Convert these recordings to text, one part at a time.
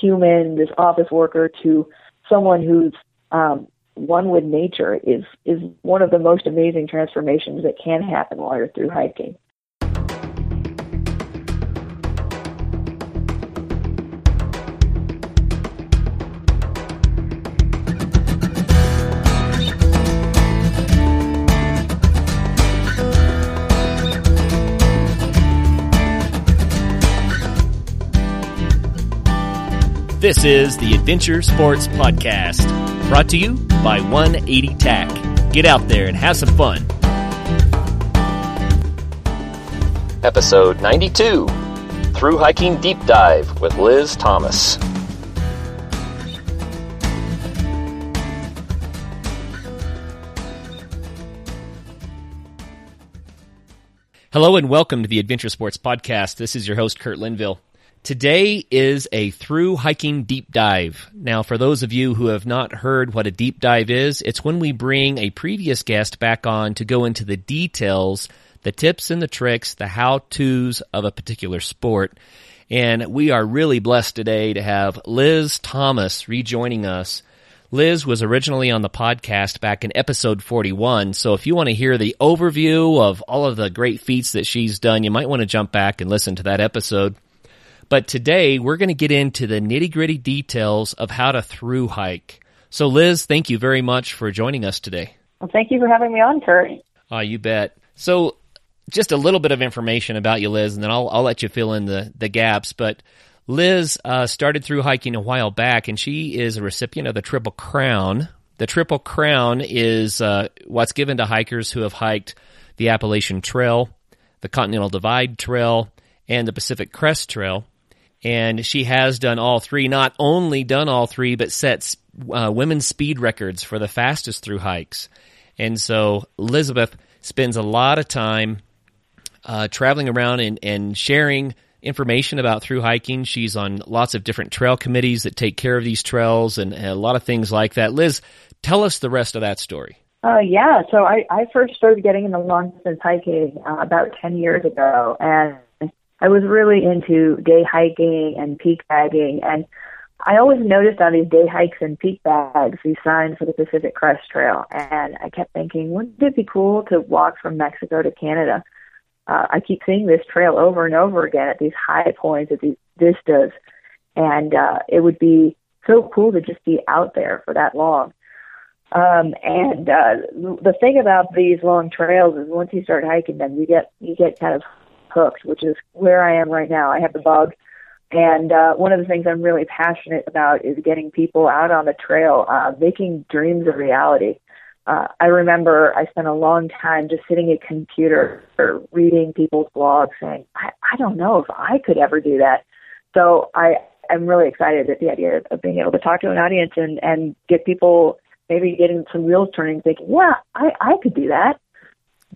human, this office worker, to someone who's um, one with nature is is one of the most amazing transformations that can happen while you're through hiking. This is the Adventure Sports Podcast, brought to you by 180 TAC. Get out there and have some fun. Episode 92 Through Hiking Deep Dive with Liz Thomas. Hello and welcome to the Adventure Sports Podcast. This is your host, Kurt Linville. Today is a through hiking deep dive. Now, for those of you who have not heard what a deep dive is, it's when we bring a previous guest back on to go into the details, the tips and the tricks, the how to's of a particular sport. And we are really blessed today to have Liz Thomas rejoining us. Liz was originally on the podcast back in episode 41. So if you want to hear the overview of all of the great feats that she's done, you might want to jump back and listen to that episode. But today we're going to get into the nitty gritty details of how to through hike. So Liz, thank you very much for joining us today. Well, thank you for having me on, Kurt. Oh, you bet. So just a little bit of information about you, Liz, and then I'll, I'll let you fill in the, the gaps. But Liz uh, started through hiking a while back, and she is a recipient of the Triple Crown. The Triple Crown is uh, what's given to hikers who have hiked the Appalachian Trail, the Continental Divide Trail, and the Pacific Crest Trail and she has done all three. Not only done all three, but sets uh, women's speed records for the fastest through hikes. And so Elizabeth spends a lot of time uh, traveling around and, and sharing information about through hiking. She's on lots of different trail committees that take care of these trails and, and a lot of things like that. Liz, tell us the rest of that story. Uh, yeah, so I, I first started getting into long distance hiking uh, about 10 years ago, and I was really into day hiking and peak bagging, and I always noticed on these day hikes and peak bags these signs for the Pacific Crest Trail, and I kept thinking, wouldn't it be cool to walk from Mexico to Canada? Uh, I keep seeing this trail over and over again at these high points, at these vistas, and uh, it would be so cool to just be out there for that long. Um, and uh, the thing about these long trails is once you start hiking them, you get you get kind of hooked, which is where I am right now. I have the bug. And uh, one of the things I'm really passionate about is getting people out on the trail, uh, making dreams a reality. Uh, I remember I spent a long time just sitting at a computer or reading people's blogs saying, I, I don't know if I could ever do that. So I, I'm really excited at the idea of being able to talk to an audience and, and get people maybe getting some wheels turning, thinking, yeah, I, I could do that.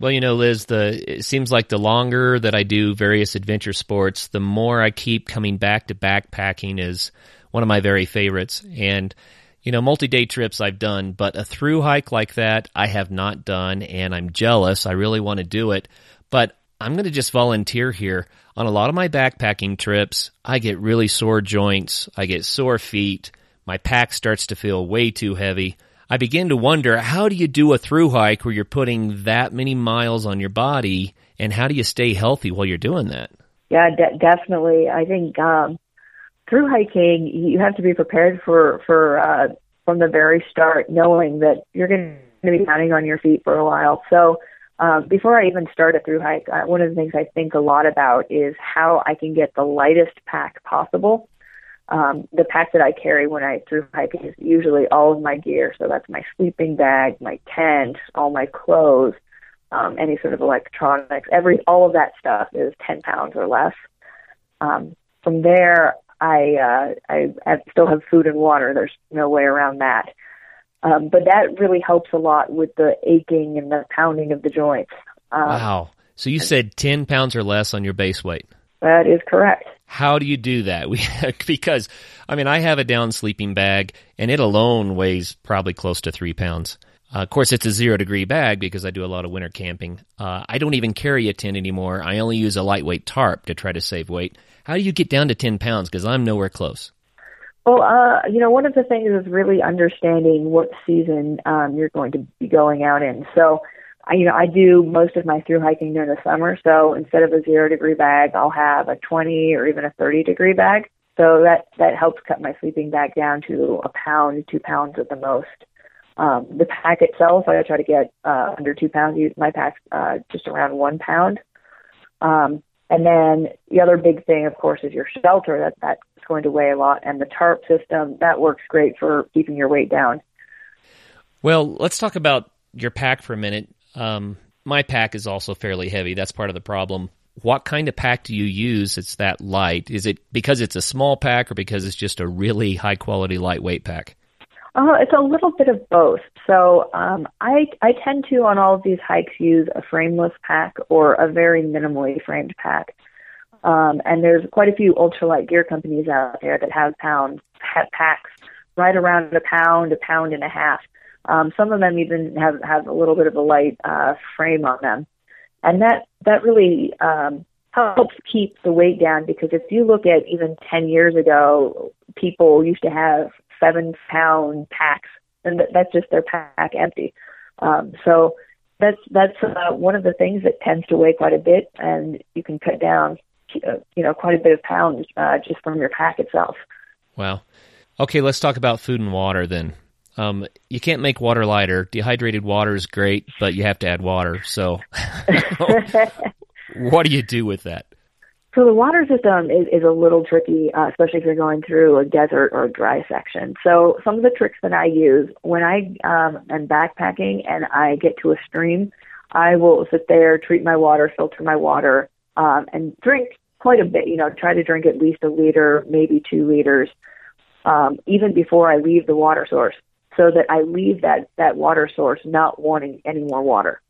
Well, you know, Liz, the it seems like the longer that I do various adventure sports, the more I keep coming back to backpacking is one of my very favorites. And you know, multi-day trips I've done, but a through hike like that I have not done and I'm jealous. I really want to do it, but I'm going to just volunteer here. On a lot of my backpacking trips, I get really sore joints. I get sore feet. My pack starts to feel way too heavy. I begin to wonder how do you do a through hike where you're putting that many miles on your body and how do you stay healthy while you're doing that? Yeah, de- definitely. I think um, through hiking, you have to be prepared for for uh, from the very start, knowing that you're going to be pounding on your feet for a while. So um, before I even start a through hike, uh, one of the things I think a lot about is how I can get the lightest pack possible um, the pack that I carry when I through hiking is usually all of my gear. So that's my sleeping bag, my tent, all my clothes, um, any sort of electronics. Every all of that stuff is ten pounds or less. Um, from there, I, uh, I I still have food and water. There's no way around that. Um, but that really helps a lot with the aching and the pounding of the joints. Um, wow. So you said 10 pounds or less on your base weight. That is correct. How do you do that? We, because, I mean, I have a down sleeping bag and it alone weighs probably close to three pounds. Uh, of course, it's a zero degree bag because I do a lot of winter camping. Uh, I don't even carry a tent anymore. I only use a lightweight tarp to try to save weight. How do you get down to 10 pounds? Because I'm nowhere close. Well, uh, you know, one of the things is really understanding what season um, you're going to be going out in. So, I, you know, I do most of my through hiking during the summer. So instead of a zero degree bag, I'll have a 20 or even a 30 degree bag. So that that helps cut my sleeping bag down to a pound, two pounds at the most. Um, the pack itself, I try to get uh, under two pounds. My pack uh, just around one pound. Um, and then the other big thing, of course, is your shelter. That that's going to weigh a lot, and the tarp system that works great for keeping your weight down. Well, let's talk about your pack for a minute. Um, my pack is also fairly heavy. That's part of the problem. What kind of pack do you use? It's that light. Is it because it's a small pack, or because it's just a really high quality lightweight pack? Uh, it's a little bit of both. So um, I I tend to on all of these hikes use a frameless pack or a very minimally framed pack. Um, and there's quite a few ultralight gear companies out there that have pound have packs right around a pound, a pound and a half. Um, some of them even have have a little bit of a light uh, frame on them, and that that really um, helps keep the weight down because if you look at even 10 years ago, people used to have seven pound packs, and that's just their pack empty. Um, so that's that's uh, one of the things that tends to weigh quite a bit, and you can cut down, uh, you know, quite a bit of pounds uh, just from your pack itself. Wow. Okay, let's talk about food and water then. Um, you can't make water lighter. Dehydrated water is great, but you have to add water. So, what do you do with that? So the water system is, is a little tricky, uh, especially if you're going through a desert or a dry section. So some of the tricks that I use when I um, am backpacking and I get to a stream, I will sit there, treat my water, filter my water, um, and drink quite a bit. You know, try to drink at least a liter, maybe two liters, um, even before I leave the water source, so that I leave that that water source not wanting any more water.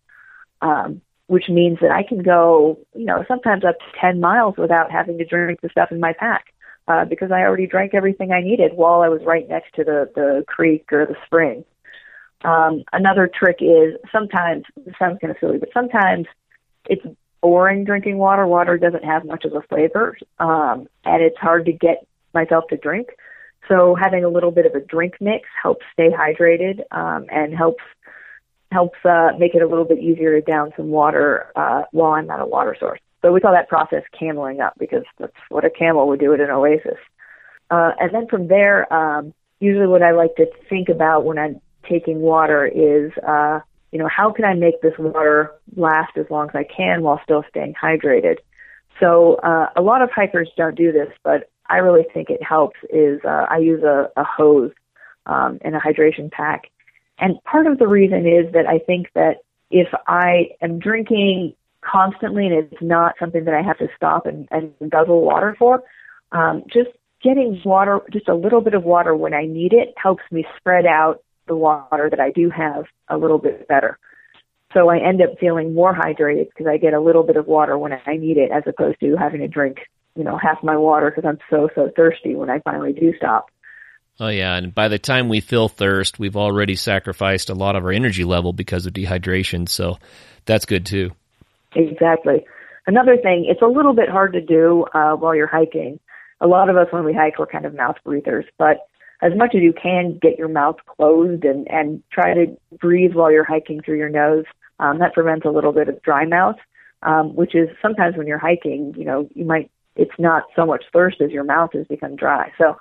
Um, which means that I can go, you know, sometimes up to 10 miles without having to drink the stuff in my pack uh, because I already drank everything I needed while I was right next to the, the creek or the spring. Um, another trick is sometimes, this sounds kind of silly, but sometimes it's boring drinking water. Water doesn't have much of a flavor, um, and it's hard to get myself to drink. So having a little bit of a drink mix helps stay hydrated um, and helps helps uh, make it a little bit easier to down some water uh, while I'm at a water source. So we call that process cameling up because that's what a camel would do at an oasis. Uh, and then from there, um, usually what I like to think about when I'm taking water is, uh, you know, how can I make this water last as long as I can while still staying hydrated? So uh, a lot of hikers don't do this, but I really think it helps. Is uh, I use a, a hose um, in a hydration pack, and part of the reason is that I think that if I am drinking constantly and it's not something that I have to stop and, and guzzle water for, um, just getting water, just a little bit of water when I need it helps me spread out the water that I do have a little bit better. So I end up feeling more hydrated because I get a little bit of water when I need it as opposed to having to drink, you know, half my water because I'm so, so thirsty when I finally do stop. Oh yeah, and by the time we feel thirst, we've already sacrificed a lot of our energy level because of dehydration. So that's good too. Exactly. Another thing, it's a little bit hard to do uh, while you're hiking. A lot of us, when we hike, we're kind of mouth breathers, but as much as you can, get your mouth closed and and try to breathe while you're hiking through your nose. Um, that prevents a little bit of dry mouth, um, which is sometimes when you're hiking, you know, you might it's not so much thirst as your mouth has become dry. So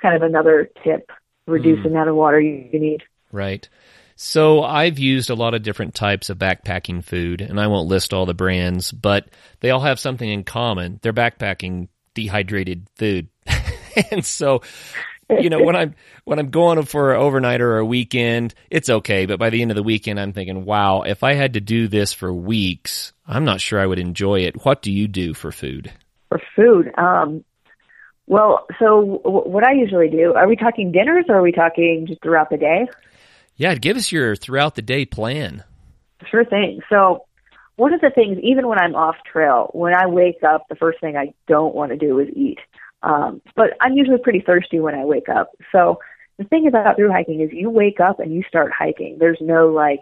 kind of another tip. Reduce mm. the amount of water you, you need. Right. So I've used a lot of different types of backpacking food, and I won't list all the brands, but they all have something in common. They're backpacking dehydrated food. and so you know when i'm when i'm going for an overnight or a weekend it's okay but by the end of the weekend i'm thinking wow if i had to do this for weeks i'm not sure i would enjoy it what do you do for food for food um well, so w- what I usually do, are we talking dinners or are we talking just throughout the day? Yeah, give us your throughout the day plan. Sure thing. So, one of the things, even when I'm off trail, when I wake up, the first thing I don't want to do is eat. Um, but I'm usually pretty thirsty when I wake up. So, the thing about through hiking is you wake up and you start hiking. There's no like,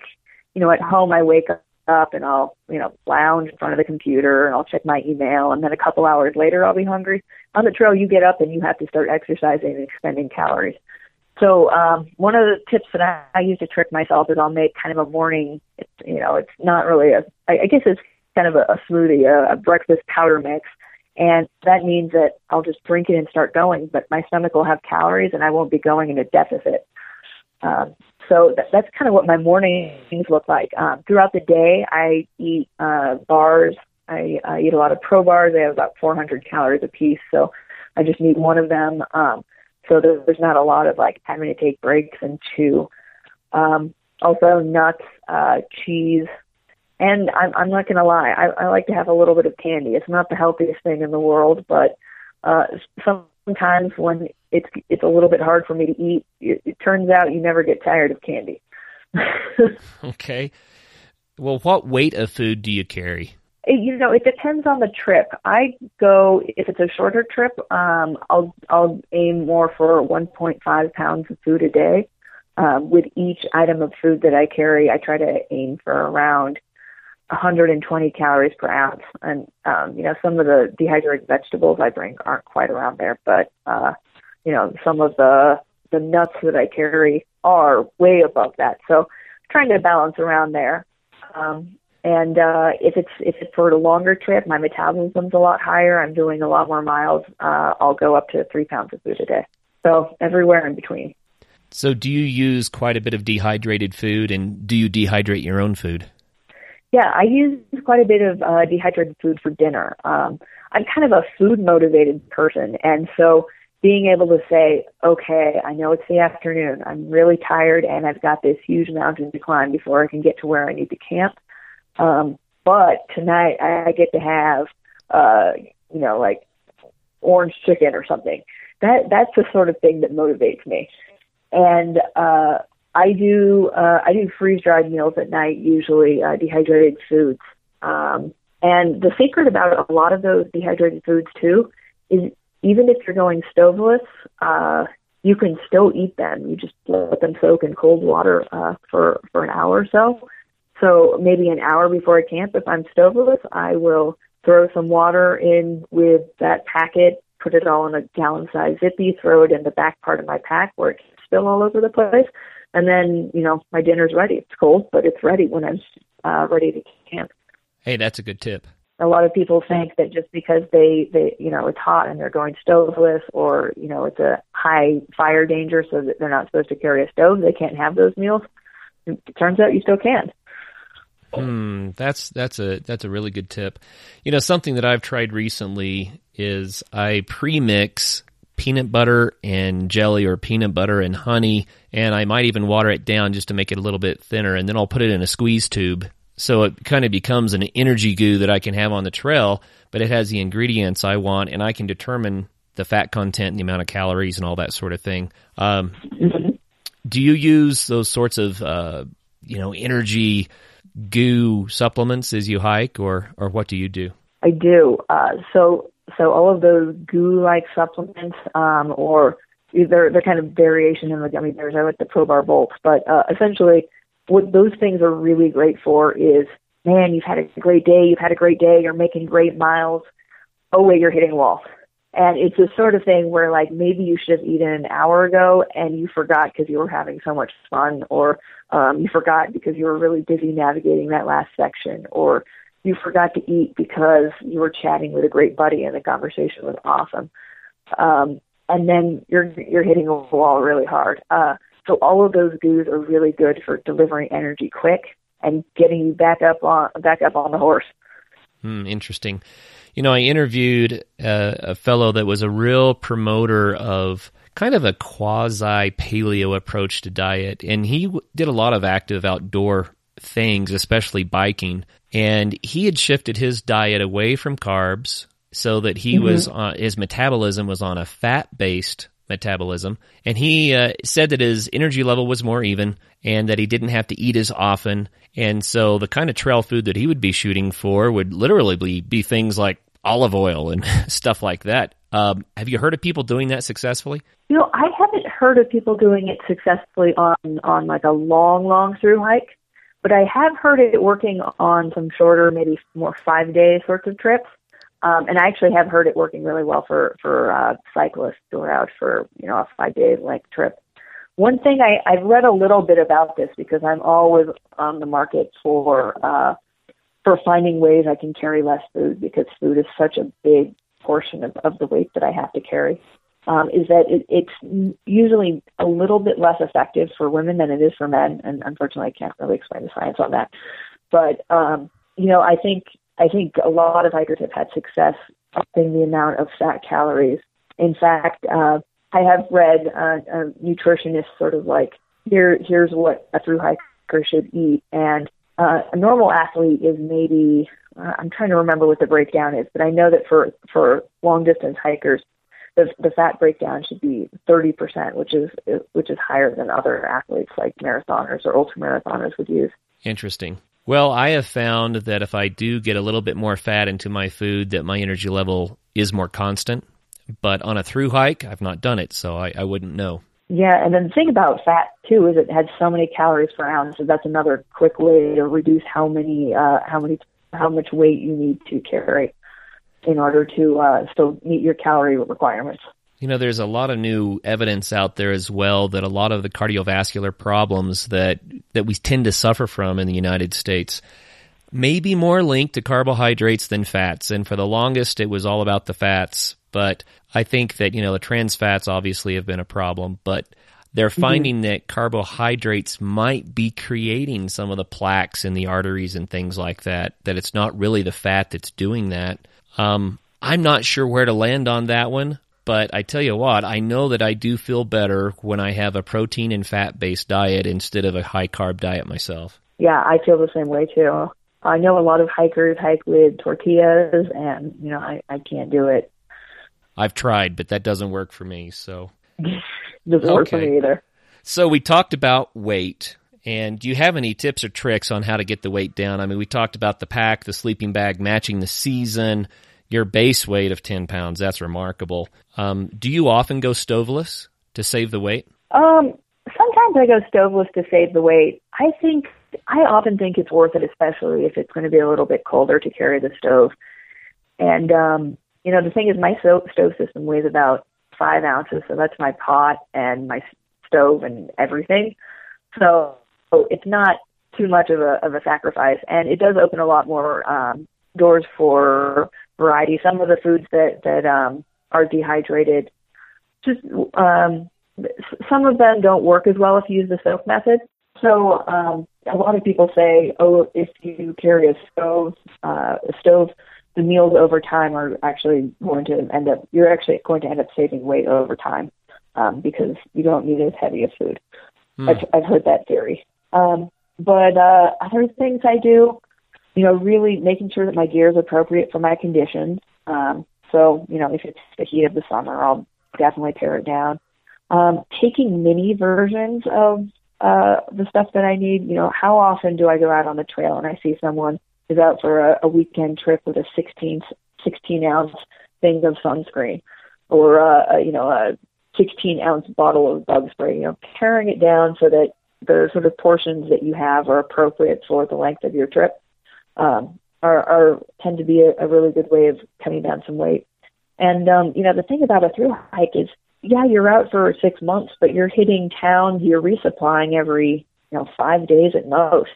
you know, at home I wake up and I'll, you know, lounge in front of the computer and I'll check my email and then a couple hours later I'll be hungry. On the trail you get up and you have to start exercising and expending calories. So um, one of the tips that I, I use to trick myself is I'll make kind of a morning. It's, you know, it's not really a. I, I guess it's kind of a, a smoothie, a, a breakfast powder mix, and that means that I'll just drink it and start going. But my stomach will have calories, and I won't be going in a deficit. Um, so that, that's kind of what my mornings look like. Um, throughout the day, I eat uh, bars. I, I eat a lot of pro bars. They have about 400 calories a piece, so I just need one of them. Um, so there's not a lot of like having to take breaks and chew. Um, also nuts, uh, cheese, and I'm, I'm not going to lie, I, I like to have a little bit of candy. It's not the healthiest thing in the world, but uh, sometimes when it's it's a little bit hard for me to eat, it, it turns out you never get tired of candy. okay. Well, what weight of food do you carry? you know, it depends on the trip. I go if it's a shorter trip, um, I'll I'll aim more for 1.5 pounds of food a day. Um, with each item of food that I carry, I try to aim for around 120 calories per ounce. And um, you know, some of the dehydrated vegetables I bring aren't quite around there, but uh, you know, some of the the nuts that I carry are way above that. So, trying to balance around there. Um, and uh, if it's if it's for a longer trip, my metabolism's a lot higher. I'm doing a lot more miles. Uh, I'll go up to three pounds of food a day. So everywhere in between. So do you use quite a bit of dehydrated food, and do you dehydrate your own food? Yeah, I use quite a bit of uh, dehydrated food for dinner. Um, I'm kind of a food motivated person, and so being able to say, okay, I know it's the afternoon, I'm really tired, and I've got this huge mountain to climb before I can get to where I need to camp um, but tonight I get to have, uh, you know, like orange chicken or something. That that's the sort of thing that motivates me. And uh, I do uh, I do freeze dried meals at night, usually uh, dehydrated foods. Um, and the secret about a lot of those dehydrated foods too is even if you're going stoveless, uh, you can still eat them. You just let them soak in cold water uh, for for an hour or so, so maybe an hour before I camp, if I'm stoveless, I will throw some water in with that packet, put it all in a gallon size zippy, throw it in the back part of my pack where it can spill all over the place. And then, you know, my dinner's ready. It's cold, but it's ready when I'm uh, ready to camp. Hey, that's a good tip. A lot of people think that just because they, they, you know, it's hot and they're going stoveless or, you know, it's a high fire danger so that they're not supposed to carry a stove, they can't have those meals. It turns out you still can. Hmm, that's that's a that's a really good tip. You know, something that I've tried recently is I pre-mix peanut butter and jelly or peanut butter and honey, and I might even water it down just to make it a little bit thinner, and then I'll put it in a squeeze tube. So it kind of becomes an energy goo that I can have on the trail, but it has the ingredients I want, and I can determine the fat content and the amount of calories and all that sort of thing. Um. Do you use those sorts of, uh, you know, energy goo supplements as you hike, or or what do you do? I do. Uh, so so all of those goo-like supplements, um, or they're they're kind of variation in the gummy bears. I like the Probar Bolts, but uh, essentially, what those things are really great for is, man, you've had a great day, you've had a great day, you're making great miles. Oh wait, you're hitting a wall. And it's the sort of thing where like maybe you should have eaten an hour ago and you forgot because you were having so much fun or um, you forgot because you were really busy navigating that last section or you forgot to eat because you were chatting with a great buddy and the conversation was awesome. Um, and then you're you're hitting a wall really hard. Uh, so all of those goos are really good for delivering energy quick and getting you back up on back up on the horse. Hmm, interesting. You know, I interviewed a, a fellow that was a real promoter of kind of a quasi paleo approach to diet, and he w- did a lot of active outdoor things, especially biking. And he had shifted his diet away from carbs so that he mm-hmm. was uh, his metabolism was on a fat based metabolism, and he uh, said that his energy level was more even and that he didn't have to eat as often. And so the kind of trail food that he would be shooting for would literally be, be things like olive oil and stuff like that. Um, have you heard of people doing that successfully? You know, I haven't heard of people doing it successfully on on like a long, long through hike. But I have heard it working on some shorter, maybe more five day sorts of trips. Um, and I actually have heard it working really well for for uh, cyclists who are out for you know a five day length trip. One thing I, I've read a little bit about this because I'm always on the market for uh, for finding ways I can carry less food because food is such a big portion of, of the weight that I have to carry. Um, is that it, it's usually a little bit less effective for women than it is for men, and unfortunately, I can't really explain the science on that. But um, you know, I think I think a lot of hikers have had success upping the amount of fat calories. In fact, uh, I have read uh, a nutritionist sort of like here here's what a through hiker should eat, and uh, a normal athlete is maybe uh, I'm trying to remember what the breakdown is, but I know that for for long distance hikers, the the fat breakdown should be 30%, which is which is higher than other athletes like marathoners or ultramarathoners would use. Interesting. Well, I have found that if I do get a little bit more fat into my food, that my energy level is more constant. But on a through hike, I've not done it, so I, I wouldn't know. Yeah, and then the thing about fat too is it has so many calories per ounce, so that's another quick way to reduce how many uh, how many how much weight you need to carry in order to uh, still meet your calorie requirements. You know, there's a lot of new evidence out there as well that a lot of the cardiovascular problems that that we tend to suffer from in the United States may be more linked to carbohydrates than fats. And for the longest, it was all about the fats. But I think that you know the trans fats obviously have been a problem, but they're mm-hmm. finding mm-hmm. that carbohydrates might be creating some of the plaques in the arteries and things like that. That it's not really the fat that's doing that. Um, I'm not sure where to land on that one. But I tell you what, I know that I do feel better when I have a protein and fat based diet instead of a high carb diet myself. Yeah, I feel the same way too. I know a lot of hikers hike with tortillas, and you know I, I can't do it. I've tried, but that doesn't work for me. So doesn't okay. work for me either. So we talked about weight, and do you have any tips or tricks on how to get the weight down? I mean, we talked about the pack, the sleeping bag, matching the season your base weight of 10 pounds. That's remarkable. Um, do you often go stoveless to save the weight? Um, sometimes I go stoveless to save the weight. I think, I often think it's worth it, especially if it's going to be a little bit colder to carry the stove. And, um, you know, the thing is, my stove, stove system weighs about five ounces, so that's my pot and my stove and everything. So, so it's not too much of a of a sacrifice, and it does open a lot more um, doors for variety. Some of the foods that that um, are dehydrated, just um, some of them don't work as well if you use the soak method. So um, a lot of people say, oh, if you carry a stove, uh, a stove, the meals over time are actually going to end up. You're actually going to end up saving weight over time um, because you don't need as heavy a food. Mm. I've, I've heard that theory. Um, but uh, other things I do, you know, really making sure that my gear is appropriate for my conditions. Um, so, you know, if it's the heat of the summer, I'll definitely pare it down. Um, taking mini versions of uh, the stuff that I need. You know, how often do I go out on the trail and I see someone is out for a, a weekend trip with a 16, 16 ounce thing of sunscreen or, uh, you know, a 16 ounce bottle of bug spray, you know, paring it down so that the sort of portions that you have are appropriate for the length of your trip um, are, are tend to be a, a really good way of cutting down some weight. And um, you know, the thing about a through hike is, yeah, you're out for six months, but you're hitting towns, you're resupplying every you know five days at most.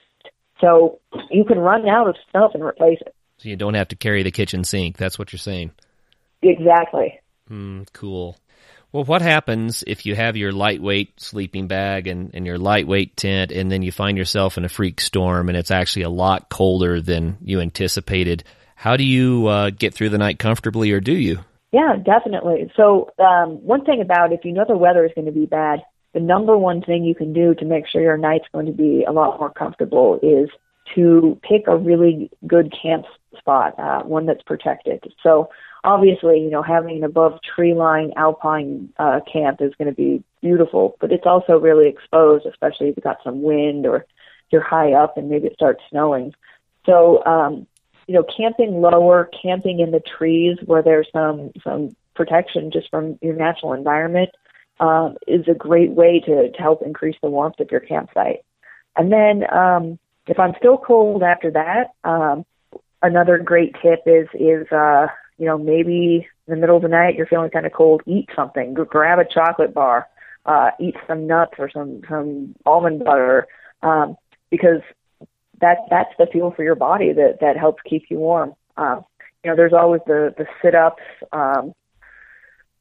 So you can run out of stuff and replace it. So you don't have to carry the kitchen sink. That's what you're saying. Exactly. Mm, cool. Well, what happens if you have your lightweight sleeping bag and, and your lightweight tent and then you find yourself in a freak storm and it's actually a lot colder than you anticipated? How do you uh, get through the night comfortably or do you? Yeah, definitely. So, um, one thing about if you know the weather is going to be bad, the number one thing you can do to make sure your night's going to be a lot more comfortable is to pick a really good camp spot, uh, one that's protected. So, obviously, you know, having an above tree line alpine uh, camp is going to be beautiful, but it's also really exposed, especially if you've got some wind or you're high up and maybe it starts snowing. So, um, you know, camping lower, camping in the trees where there's some some protection just from your natural environment um, is a great way to, to help increase the warmth of your campsite. And then um, if I'm still cold after that, um, another great tip is is uh, you know maybe in the middle of the night you're feeling kind of cold, eat something. Grab a chocolate bar, uh, eat some nuts or some some almond butter, um, because that that's the fuel for your body that that helps keep you warm. Um, you know, there's always the the sit ups um,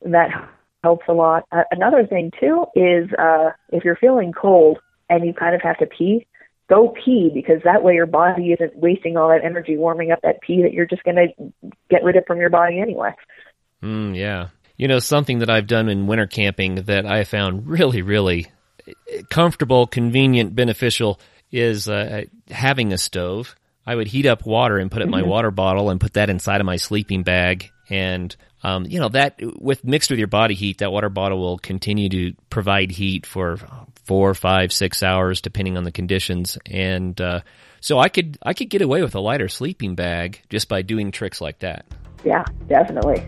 that helps a lot. Uh, another thing too is uh, if you're feeling cold and you kind of have to pee, go pee because that way your body isn't wasting all that energy warming up that pee that you're just going to get rid of from your body anyway. Mm, yeah. You know, something that I've done in winter camping that I found really, really comfortable, convenient, beneficial is uh, having a stove. I would heat up water and put it in my mm-hmm. water bottle and put that inside of my sleeping bag. And, um, you know, that with mixed with your body heat, that water bottle will continue to provide heat for four, five, six hours, depending on the conditions. And, uh, so I could, I could get away with a lighter sleeping bag just by doing tricks like that. Yeah, definitely.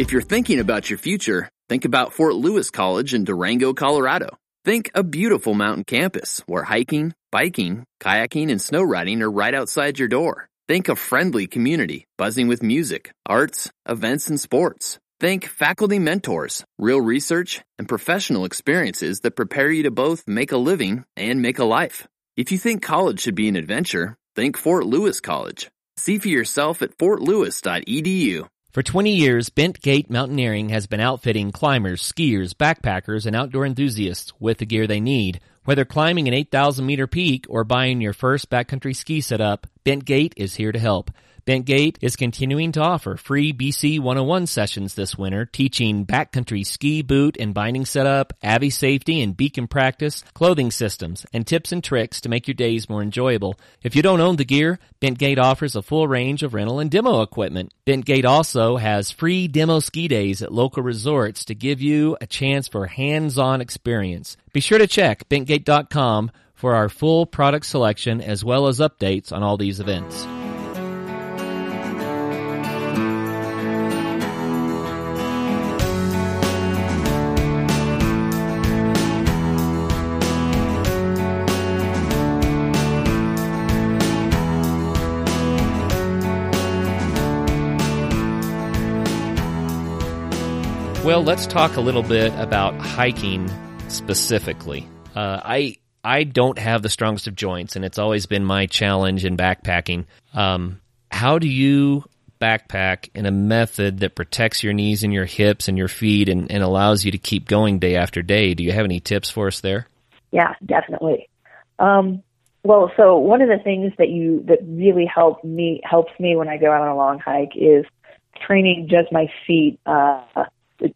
If you're thinking about your future, think about Fort Lewis College in Durango, Colorado. Think a beautiful mountain campus where hiking, biking, kayaking, and snow riding are right outside your door. Think a friendly community buzzing with music, arts, events, and sports. Think faculty mentors, real research, and professional experiences that prepare you to both make a living and make a life. If you think college should be an adventure, think Fort Lewis College. See for yourself at fortlewis.edu. For 20 years, Bent Gate Mountaineering has been outfitting climbers, skiers, backpackers, and outdoor enthusiasts with the gear they need. Whether climbing an 8,000 meter peak or buying your first backcountry ski setup, Bent Gate is here to help. Bentgate is continuing to offer free BC 101 sessions this winter, teaching backcountry ski, boot, and binding setup, AVI safety and beacon practice, clothing systems, and tips and tricks to make your days more enjoyable. If you don't own the gear, Bentgate offers a full range of rental and demo equipment. Bentgate also has free demo ski days at local resorts to give you a chance for hands-on experience. Be sure to check bentgate.com for our full product selection as well as updates on all these events. Well, let's talk a little bit about hiking specifically. Uh, I I don't have the strongest of joints, and it's always been my challenge in backpacking. Um, how do you backpack in a method that protects your knees and your hips and your feet and, and allows you to keep going day after day? Do you have any tips for us there? Yeah, definitely. Um, well, so one of the things that you that really help me helps me when I go out on a long hike is training just my feet. Uh,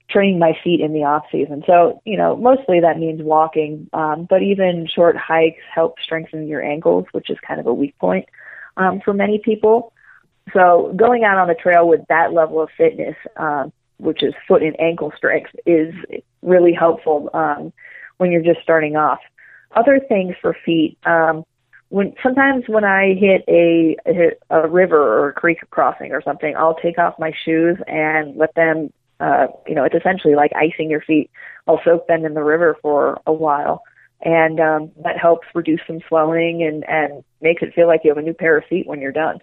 training my feet in the off season. So, you know, mostly that means walking, um, but even short hikes help strengthen your ankles, which is kind of a weak point um, for many people. So, going out on the trail with that level of fitness, um, which is foot and ankle strength, is really helpful um, when you're just starting off. Other things for feet. Um, when sometimes when I hit a hit a river or a creek crossing or something, I'll take off my shoes and let them uh, you know, it's essentially like icing your feet. I'll soak them in the river for a while, and um, that helps reduce some swelling and and makes it feel like you have a new pair of feet when you're done.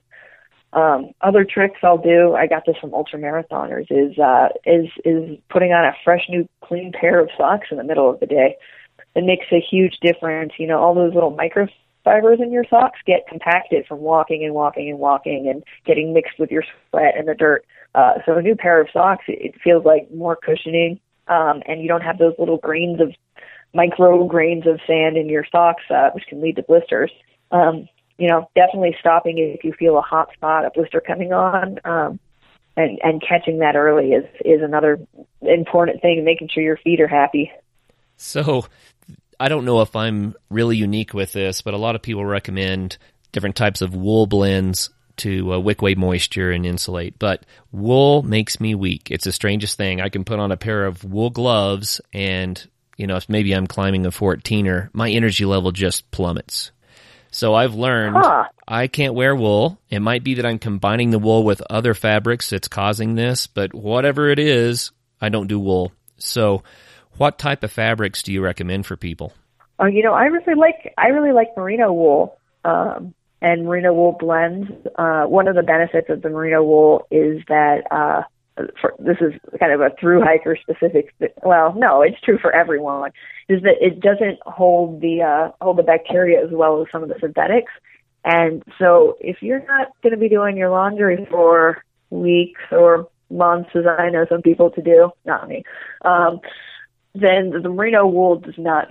Um, other tricks I'll do, I got this from ultra marathoners, is uh, is is putting on a fresh new clean pair of socks in the middle of the day. It makes a huge difference. You know, all those little microfibers in your socks get compacted from walking and walking and walking and getting mixed with your sweat and the dirt. Uh, so a new pair of socks, it feels like more cushioning, um, and you don't have those little grains of micro grains of sand in your socks, uh, which can lead to blisters. Um, you know, definitely stopping if you feel a hot spot, a blister coming on, um, and and catching that early is is another important thing. Making sure your feet are happy. So, I don't know if I'm really unique with this, but a lot of people recommend different types of wool blends to uh, wick away moisture and insulate. But wool makes me weak. It's the strangest thing. I can put on a pair of wool gloves and you know, if maybe I'm climbing a 14er, my energy level just plummets. So I've learned Huh. I can't wear wool. It might be that I'm combining the wool with other fabrics that's causing this, but whatever it is, I don't do wool. So what type of fabrics do you recommend for people? Uh, you know, I really like I really like merino wool um, and merino wool blends. Uh, one of the benefits of the merino wool is that uh, for, this is kind of a through hiker specific. Well, no, it's true for everyone. Is that it doesn't hold the uh, hold the bacteria as well as some of the synthetics, and so if you're not going to be doing your laundry for weeks or months, as I know some people to do, not me. Um, then the merino wool does not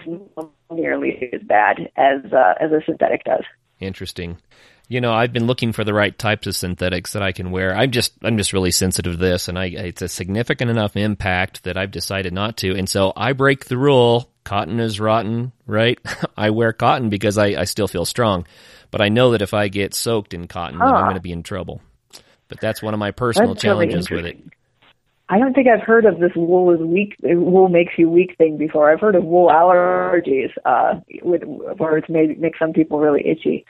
nearly as bad as uh, as a synthetic does. Interesting. You know, I've been looking for the right types of synthetics that I can wear. I'm just, I'm just really sensitive to this, and I, it's a significant enough impact that I've decided not to. And so I break the rule. Cotton is rotten, right? I wear cotton because I, I still feel strong, but I know that if I get soaked in cotton, then I'm going to be in trouble. But that's one of my personal That's really challenges with it. I don't think I've heard of this wool is weak. Wool makes you weak thing before. I've heard of wool allergies, uh, with where it's made make some people really itchy.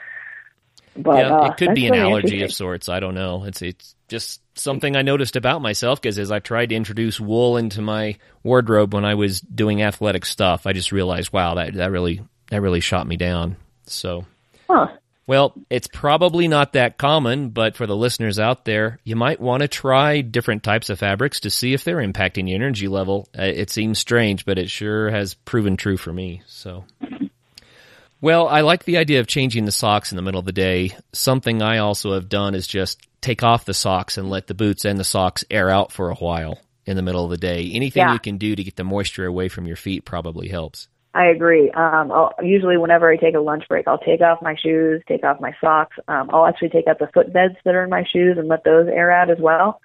But yeah, uh, it could be an really allergy of sorts. I don't know. It's it's just something I noticed about myself because as I tried to introduce wool into my wardrobe when I was doing athletic stuff, I just realized, wow, that that really that really shot me down. So, Huh. Well, it's probably not that common, but for the listeners out there, you might want to try different types of fabrics to see if they're impacting your energy level. Uh, It seems strange, but it sure has proven true for me. So. Well, I like the idea of changing the socks in the middle of the day. Something I also have done is just take off the socks and let the boots and the socks air out for a while in the middle of the day. Anything Yeah. you can do to get the moisture away from your feet probably helps. I agree. Um, I'll, usually, whenever I take a lunch break, I'll take off my shoes, take off my socks. Um, I'll actually take out the footbeds that are in my shoes and let those air out as well.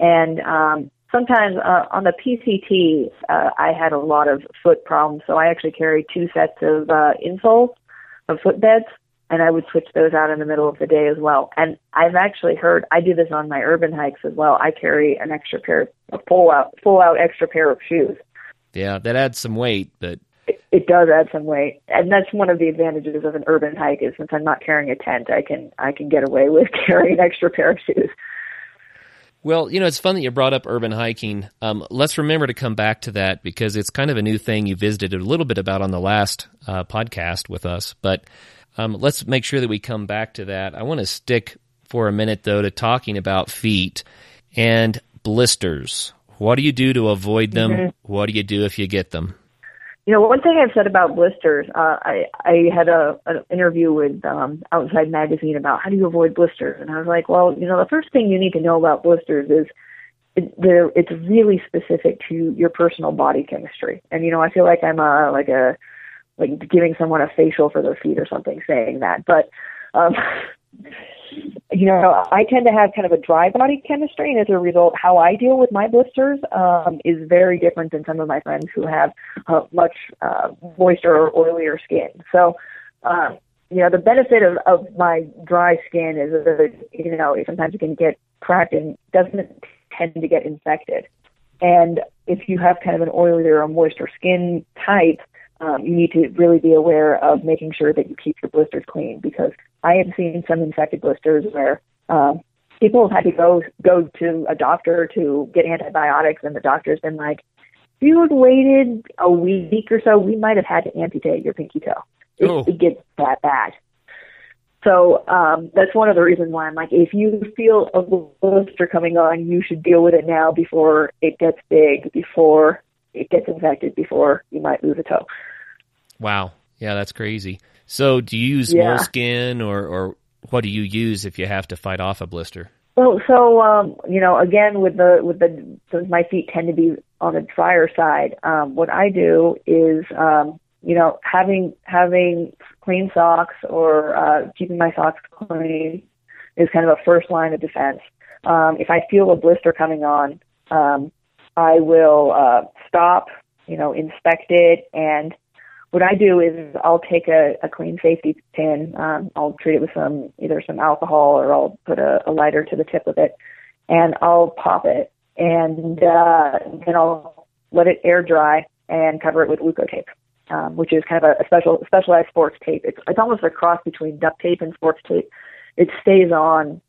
And um, sometimes uh, on the PCT, uh, I had a lot of foot problems, so I actually carry two sets of uh, insoles of footbeds, and I would switch those out in the middle of the day as well. And I've actually heard I do this on my urban hikes as well. I carry an extra pair, a full out, full out extra pair of shoes Yeah, that adds some weight, but it, does add some weight, and that's one of the advantages of an urban hike. Is since I'm not carrying a tent, I can I can get away with carrying an extra pair of shoes. Well, you know, it's fun that you brought up urban hiking. Um, let's remember to come back to that because it's kind of a new thing you visited a little bit about on the last uh, podcast with us. But um, let's make sure that we come back to that. I want to stick for a minute, though, to talking about feet and blisters. What do you do to avoid them? What do you do if you get them? You know, one thing I've said about blisters, uh, I I had a an interview with um, Outside Magazine about how do you avoid blisters, and I was like, well, you know, the first thing you need to know about blisters is it, it's really specific to your personal body chemistry, and you know, I feel like I'm a like a like giving someone a facial for their feet or something saying that, but um, you know, I tend to have kind of a dry body chemistry, and as a result, how I deal with my blisters um, is very different than some of my friends who have uh, much uh, moister or oilier skin. So, um, you know, the benefit of, of my dry skin is that, you know, sometimes it can get cracked and doesn't tend to get infected. And if you have kind of an oilier or moister skin type, um, you need to really be aware of making sure that you keep your blisters clean because I have seen some infected blisters where um, people have had to go go to a doctor to get antibiotics, and the doctor's been like, "If you had waited a week or so, we might have had to amputate your pinky toe. It, Oh. it gets that bad." So um, that's one of the reasons why I'm like, if you feel a blister coming on, you should deal with it now before it gets big, before it gets infected, before you might lose a toe. Wow. Yeah, that's crazy. So, do you use Yeah. moleskin or, or what do you use if you have to fight off a blister? Well, so um, you know, again, with the with the since my feet tend to be on the drier side, um, what I do is, um, you know, having having clean socks or uh, keeping my socks clean is kind of a first line of defense. Um, if I feel a blister coming on, um, I will uh, stop, you know, inspect it, and what I do is I'll take a, a clean safety pin. Um, I'll treat it with some either some alcohol or I'll put a, a lighter to the tip of it, and I'll pop it, and uh, then I'll let it air dry. and cover it with Leukotape, um, which is kind of a, a special specialized sports tape. It's it's almost a cross between duct tape and sports tape. It stays on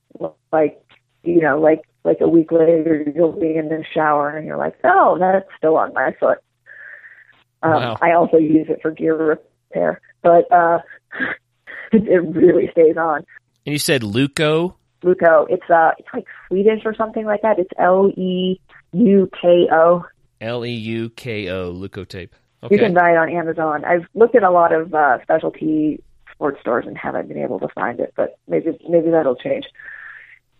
like you know like like a week later you'll be in the shower and you're like, oh, that's still on my foot. Um, Wow. I also use it for gear repair, but uh, it, it really stays on. And you said Leuko. Leuko, it's uh, it's like Swedish or something like that. It's L E U K O. L E U K O, Leuko tape. Okay. You can buy it on Amazon. I've looked at a lot of uh, specialty sports stores and haven't been able to find it, but maybe maybe that'll change.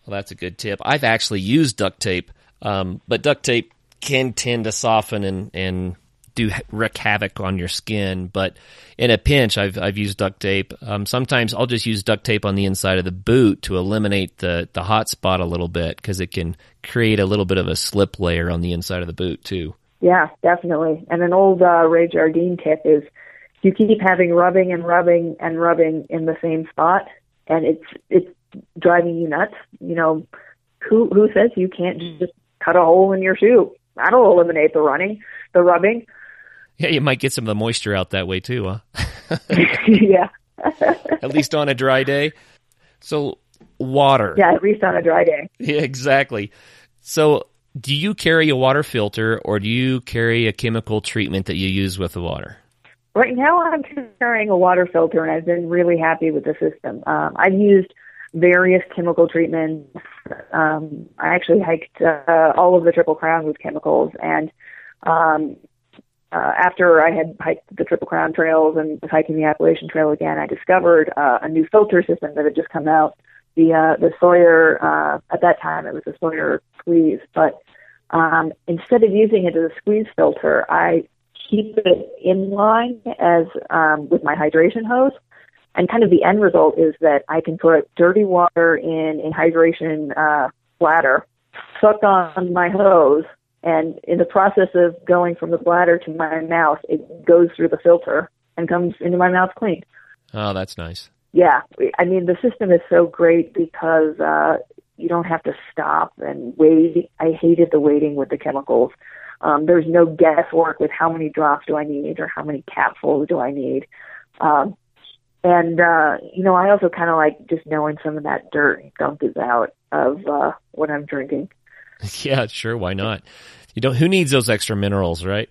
Well, that's a good tip. I've actually used duct tape, um, but duct tape can tend to soften and, and do wreak havoc on your skin. But in a pinch, I've I've used duct tape. Um, sometimes I'll just use duct tape on the inside of the boot to eliminate the the hot spot a little bit because it can create a little bit of a slip layer on the inside of the boot too. Yeah, definitely. And an old uh, Ray Jardine tip is you keep having rubbing and rubbing and rubbing in the same spot, and it's it's driving you nuts. You know, who who says you can't just cut a hole in your shoe? That'll eliminate the running, the rubbing. Yeah, you might get some of the moisture out that way too, huh? yeah, At least on a dry day. So water. yeah. At least on a dry day. Yeah, exactly. So, do you carry a water filter or do you carry a chemical treatment that you use with the water? Right now, I'm carrying a water filter, and I've been really happy with the system. Um, I've used various chemical treatments. Um, I actually hiked uh, all of the Triple Crown with chemicals, and um, uh, after I had hiked the Triple Crown trails and was hiking the Appalachian Trail again, I discovered uh, a new filter system that had just come out. The uh, the Sawyer uh, at that time it was a Sawyer squeeze, but um, instead of using it as a squeeze filter, I keep it in line as um, with my hydration hose. And kind of the end result is that I can put dirty water in a hydration uh, bladder, suck on my hose, and in the process of going from the bladder to my mouth, it goes through the filter and comes into my mouth clean. Oh, that's nice. Yeah, I mean the system is so great because uh, you don't have to stop and wait. I hated the waiting with the chemicals. Um, there's no guesswork with how many drops do I need or how many capsules do I need. Um, and uh, you know, I also kind of like just knowing some of that dirt and gunk is out of uh, what I'm drinking. Yeah, sure. Why not? You don't. Who needs those extra minerals, right?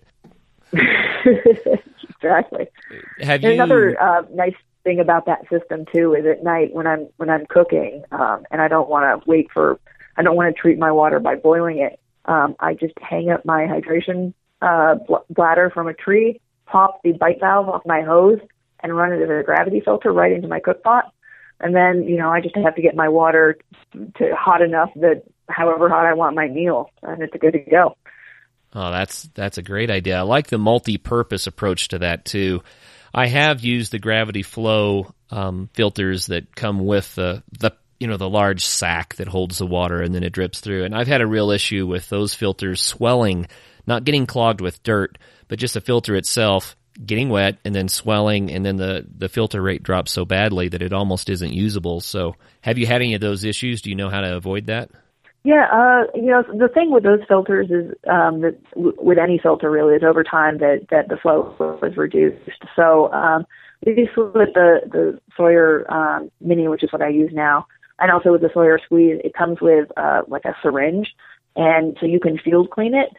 exactly. Have you? another uh, nice thing about that system too is at night when I'm when I'm cooking um, and I don't want to wait for I don't want to treat my water by boiling it. Um, I just hang up my hydration uh, bl- bladder from a tree, pop the bite valve off my hose, and run it as a gravity filter right into my cook pot. And then you know I just have to get my water to hot enough that however hot I want my meal, and it's good to go. Oh, that's that's a great idea. I like the multi-purpose approach to that too. I have used the gravity flow um, filters that come with the the you know the large sack that holds the water and then it drips through. And I've had a real issue with those filters swelling, not getting clogged with dirt, but just the filter itself getting wet and then swelling, and then the the filter rate drops so badly that it almost isn't usable. So, have you had any of those issues? Do you know how to avoid that? Yeah, uh, you know, the thing with those filters is um, that w- with any filter really is over time that that the flow is reduced. So um, least with the the Sawyer um, Mini, which is what I use now, and also with the Sawyer Squeeze, it comes with uh, like a syringe, and so you can field clean it.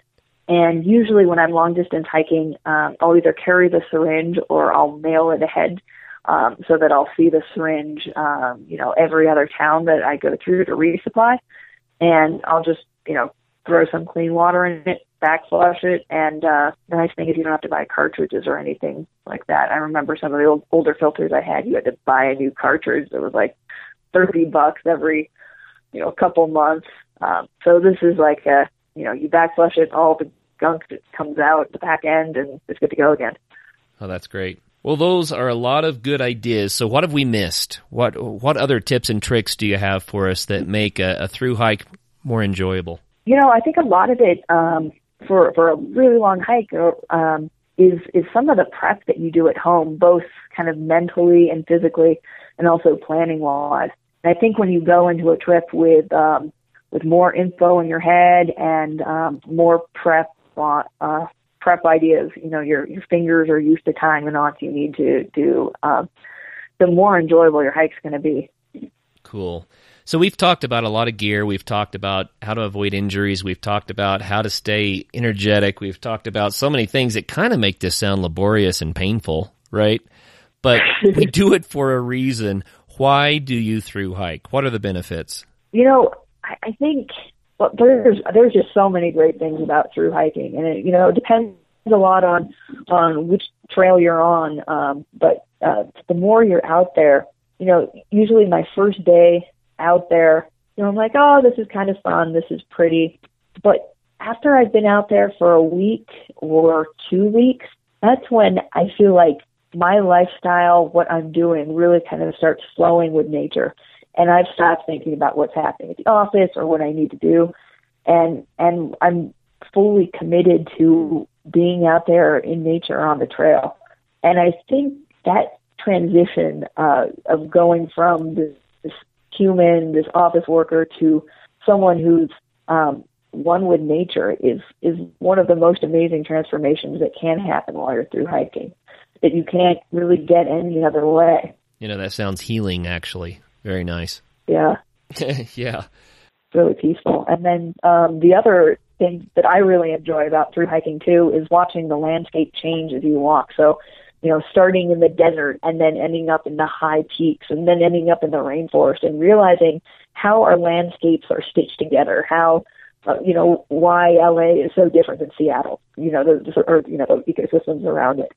And usually, when I'm long distance hiking, um, I'll either carry the syringe or I'll mail it ahead. Um, so that I'll see the syringe, um, you know, every other town that I go through to resupply and I'll just, you know, throw some clean water in it, backflush it, and uh, the nice thing is you don't have to buy cartridges or anything like that. I remember some of the old, older filters I had, you had to buy a new cartridge that was like thirty bucks every, you know, couple months. Um, so this is like a, you know, you backflush it, all the gunk that comes out the back end, and it's good to go again. Oh, that's great. Well, those are a lot of good ideas. So, what have we missed? What what other tips and tricks do you have for us that make a, a through hike more enjoyable? You know, I think a lot of it um, for for a really long hike um, is is some of the prep that you do at home, both kind of mentally and physically, and also planning wise. And I think when you go into a trip with um, with more info in your head and um, more prep uh, prep ideas, you know, your your fingers are used to tying the knots you need to do, um, the more enjoyable your hike's going to be. Cool. So we've talked about a lot of gear. We've talked about how to avoid injuries. We've talked about how to stay energetic. We've talked about so many things that kind of make this sound laborious and painful, right? But we do it for a reason. Why do you through hike? What are the benefits? You know, I think well, there's there's just so many great things about through hiking, and it, you know, it depends a lot on on which trail you're on. Um, but uh, the more you're out there, you know, usually my first day out there, you know, I'm like, oh, this is kind of fun, this is pretty. But after I've been out there for a week or two weeks, that's when I feel like my lifestyle, what I'm doing, really kind of starts flowing with nature. And I've stopped thinking about what's happening at the office or what I need to do. And and I'm fully committed to being out there in nature on the trail. And I think that transition uh, of going from this, this human, this office worker, to someone who's um, one with nature is is one of the most amazing transformations that can happen while you're through hiking. That you can't really get any other way. You know, that sounds healing. Actually, very nice. Yeah. yeah. Really peaceful. And then um, the other thing that I really enjoy about through hiking too is watching the landscape change as you walk. So you know, starting in the desert and then ending up in the high peaks and then ending up in the rainforest and realizing how our landscapes are stitched together, how, uh, you know, why LA is so different than Seattle, you know, the, or, you know, the ecosystems around it.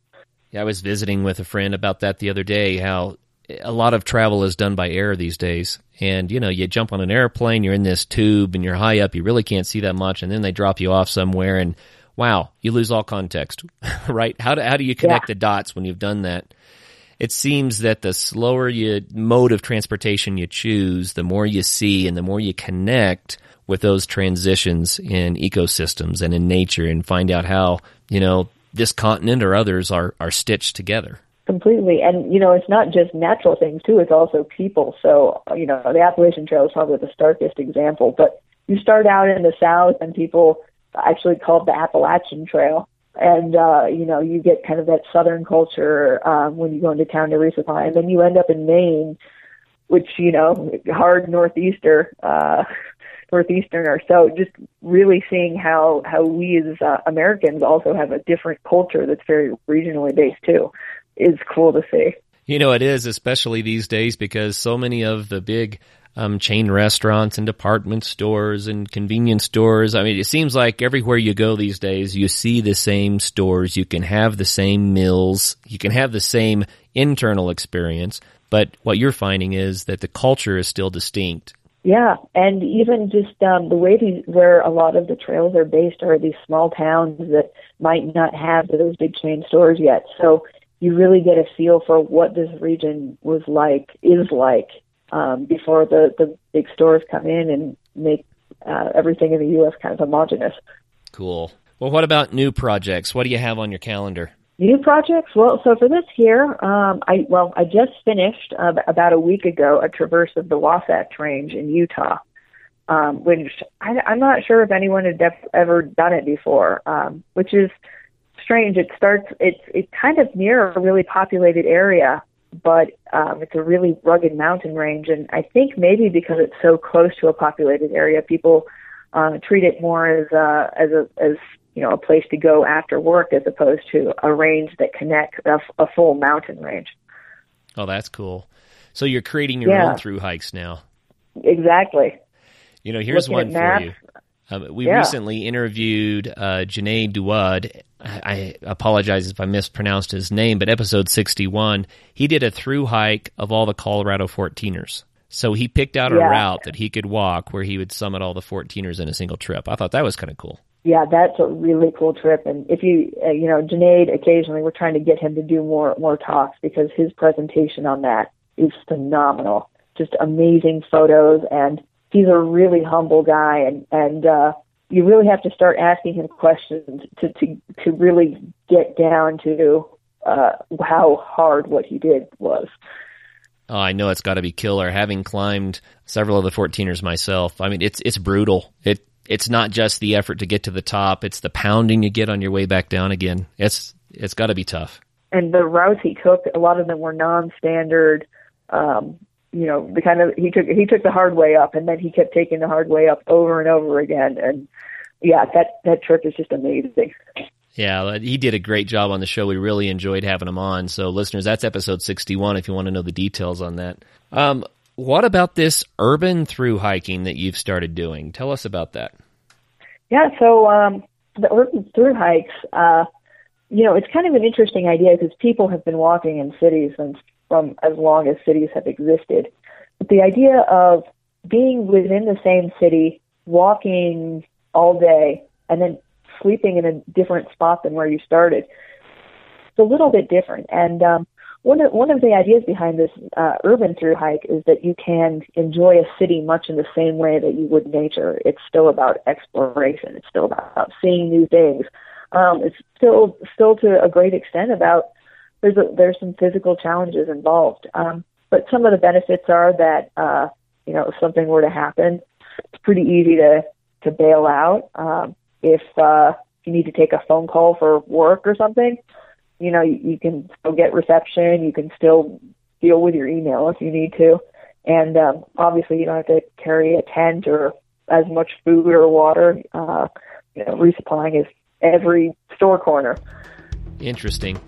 Yeah, I was visiting with a friend about that the other day, how a lot of travel is done by air these days. And, you know, you jump on an airplane, you're in this tube and you're high up, you really can't see that much. And then they drop you off somewhere and wow, you lose all context, right? How do, how do you connect yeah. the dots when you've done that? It seems that the slower you mode of transportation you choose, the more you see and the more you connect with those transitions in ecosystems and in nature and find out how, you know, this continent or others are, are stitched together. Completely. And, you know, it's not just natural things too, it's also people. So, you know, the Appalachian Trail is probably the starkest example, but you start out in the South and people actually called the Appalachian Trail. And, uh, you know, you get kind of that southern culture um, when you go into town to resupply. And then you end up in Maine, which, you know, hard northeaster, uh, northeasterner. So just really seeing how, how we as uh, Americans also have a different culture that's very regionally based too is cool to see. You know, it is, especially these days, because so many of the big um, chain restaurants and department stores and convenience stores. I mean, it seems like everywhere you go these days, you see the same stores. You can have the same meals. You can have the same internal experience. But what you're finding is that the culture is still distinct. Yeah, and even just um, the way these, where a lot of the trails are based are these small towns that might not have those big chain stores yet. So you really get a feel for what this region was like, is like um, before the, the big stores come in and make uh, everything in the U.S. kind of homogenous. Cool. Well, what about new projects? What do you have on your calendar? New projects? Well, so for this year, um, I well, I just finished uh, about a week ago a traverse of the Wasatch Range in Utah, um, which I, I'm not sure if anyone had def- ever done it before, um, which is strange. It starts. It's it's kind of near a really populated area, but um, it's a really rugged mountain range. And I think maybe because it's so close to a populated area, people uh, treat it more as uh, as a as you know a place to go after work as opposed to a range that connects a, a full mountain range. Oh, that's cool. So you're creating your yeah. own through hikes now. Exactly. You know, here's Looking one for you. Um, we yeah. recently interviewed uh, Junaid Dawud. I, apologize if I mispronounced his name, but episode 61, he did a through hike of all the Colorado 14ers. So he picked out a yeah. route that he could walk where he would summit all the 14ers in a single trip. I thought that was kind of cool. Yeah, that's a really cool trip. And if you, uh, you know, Junaid, occasionally we're trying to get him to do more more talks because his presentation on that is phenomenal. Just amazing photos and he's a really humble guy and and uh you really have to start asking him questions to to to really get down to uh how hard what he did was. Oh, I know it's got to be killer. Having climbed several of the 14ers myself, I mean, it's it's brutal. It it's not just the effort to get to the top; it's the pounding you get on your way back down again. It's it's got to be tough. And the routes he took, a lot of them were non-standard. Um, you know, the kind of he took he took the hard way up, and then he kept taking the hard way up over and over again. And yeah, that that trip is just amazing. Yeah, he did a great job on the show. We really enjoyed having him on. So, listeners, that's episode 61 if you want to know the details on that. Um, what about this urban through hiking that you've started doing? Tell us about that. Yeah, so um, the urban through hikes, uh, you know, it's kind of an interesting idea because people have been walking in cities since from as long as cities have existed. But the idea of being within the same city, walking all day, and then sleeping in a different spot than where you started, it's a little bit different. And um, one of one of the ideas behind this uh, urban through hike is that you can enjoy a city much in the same way that you would nature. It's still about exploration. It's still about seeing new things. Um, it's still still to a great extent about there's a, there's some physical challenges involved. Um, but some of the benefits are that uh, you know if something were to happen, it's pretty easy to to bail out. Um, if uh, you need to take a phone call for work or something, you know, you, you can still get reception. You can still deal with your email if you need to. And um, obviously, you don't have to carry a tent or as much food or water. Uh, you know, resupplying is every store corner. Interesting.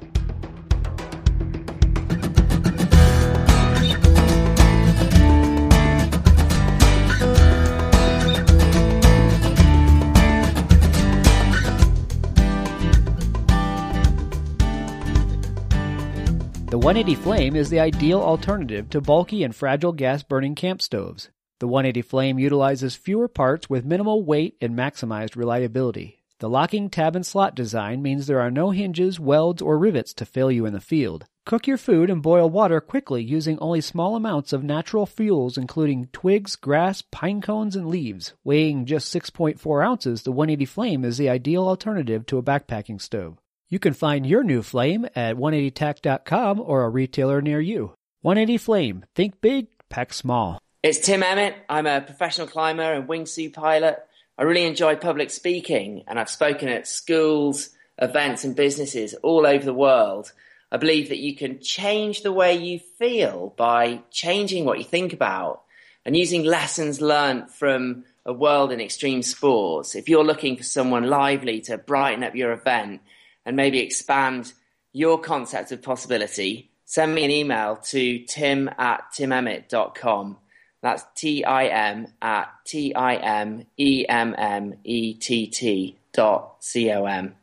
180 Flame is the ideal alternative to bulky and fragile gas burning camp stoves. The 180 Flame utilizes fewer parts with minimal weight and maximized reliability. The locking tab and slot design means there are no hinges, welds, or rivets to fail you in the field. Cook your food and boil water quickly using only small amounts of natural fuels including twigs, grass, pine cones, and leaves. Weighing just 6.4 ounces, the 180 Flame is the ideal alternative to a backpacking stove. You can find your new flame at 180tac.com or a retailer near you. 180 Flame. Think big, pack small. It's Tim Emmett. I'm a professional climber and wingsuit pilot. I really enjoy public speaking and I've spoken at schools, events and businesses all over the world. I believe that you can change the way you feel by changing what you think about and using lessons learned from a world in extreme sports. If you're looking for someone lively to brighten up your event, and maybe expand your concept of possibility, send me an email to tim at timemmett.com. That's T I M at T I M E M M E T T dot C O M.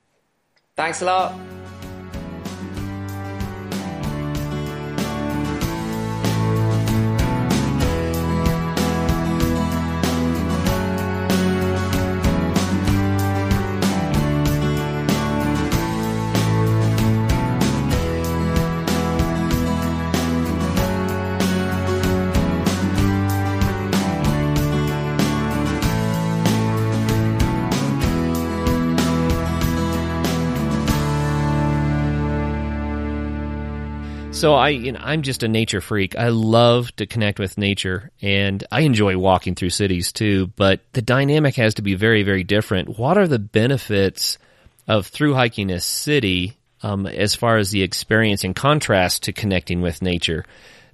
Thanks a lot. So I, you know, I'm just a nature freak. I love to connect with nature, and I enjoy walking through cities too. But the dynamic has to be very, very different. What are the benefits of through hiking a city um, as far as the experience in contrast to connecting with nature?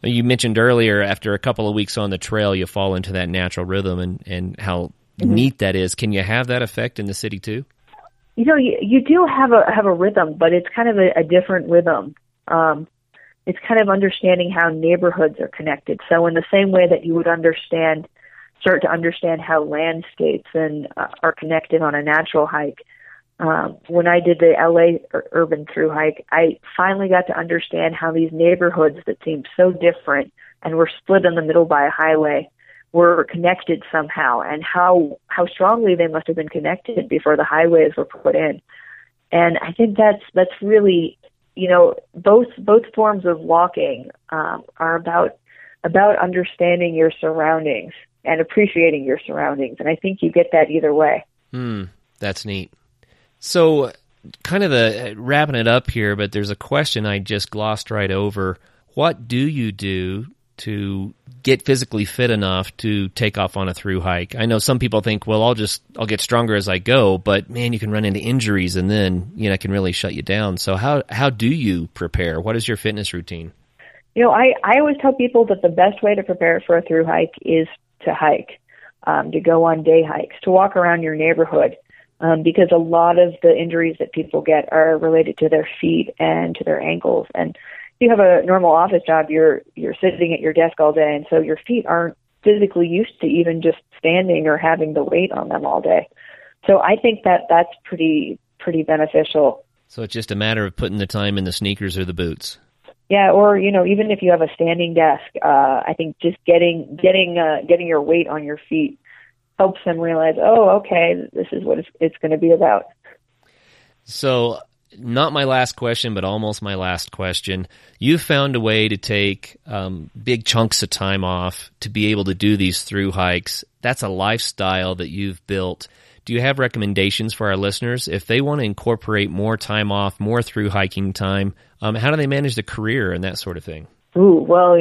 You mentioned earlier, after a couple of weeks on the trail, you fall into that natural rhythm, and and how mm-hmm. neat that is. Can you have that effect in the city too? You know, you, you do have a have a rhythm, but it's kind of a, a different rhythm. Um, it's kind of understanding how neighborhoods are connected. So in the same way that you would understand, start to understand how landscapes and uh, are connected on a natural hike. Um, when I did the LA urban through hike, I finally got to understand how these neighborhoods that seemed so different and were split in the middle by a highway were connected somehow, and how how strongly they must have been connected before the highways were put in. And I think that's that's really you know, both both forms of walking um, are about about understanding your surroundings and appreciating your surroundings, and I think you get that either way. Hmm, that's neat. So, kind of the wrapping it up here, but there's a question I just glossed right over. What do you do to get physically fit enough to take off on a through hike? I know some people think, well, I'll just I'll get stronger as I go, but man, you can run into injuries and then you know it can really shut you down. So how how do you prepare? What is your fitness routine? You know, I I always tell people that the best way to prepare for a through hike is to hike, um, to go on day hikes, to walk around your neighborhood. Um, because a lot of the injuries that people get are related to their feet and to their ankles. And you have a normal office job, you're you're sitting at your desk all day, and so your feet aren't physically used to even just standing or having the weight on them all day. So I think that that's pretty pretty beneficial. So it's just a matter of putting the time in the sneakers or the boots. Yeah, or you know, even if you have a standing desk, uh, I think just getting getting uh, getting your weight on your feet helps them realize, oh, okay, this is what it's, it's going to be about. So not my last question, but almost my last question. You found a way to take um, big chunks of time off to be able to do these through hikes. That's a lifestyle that you've built. Do you have recommendations for our listeners if they want to incorporate more time off, more through hiking time? Um, how do they manage the career and that sort of thing? Ooh, well,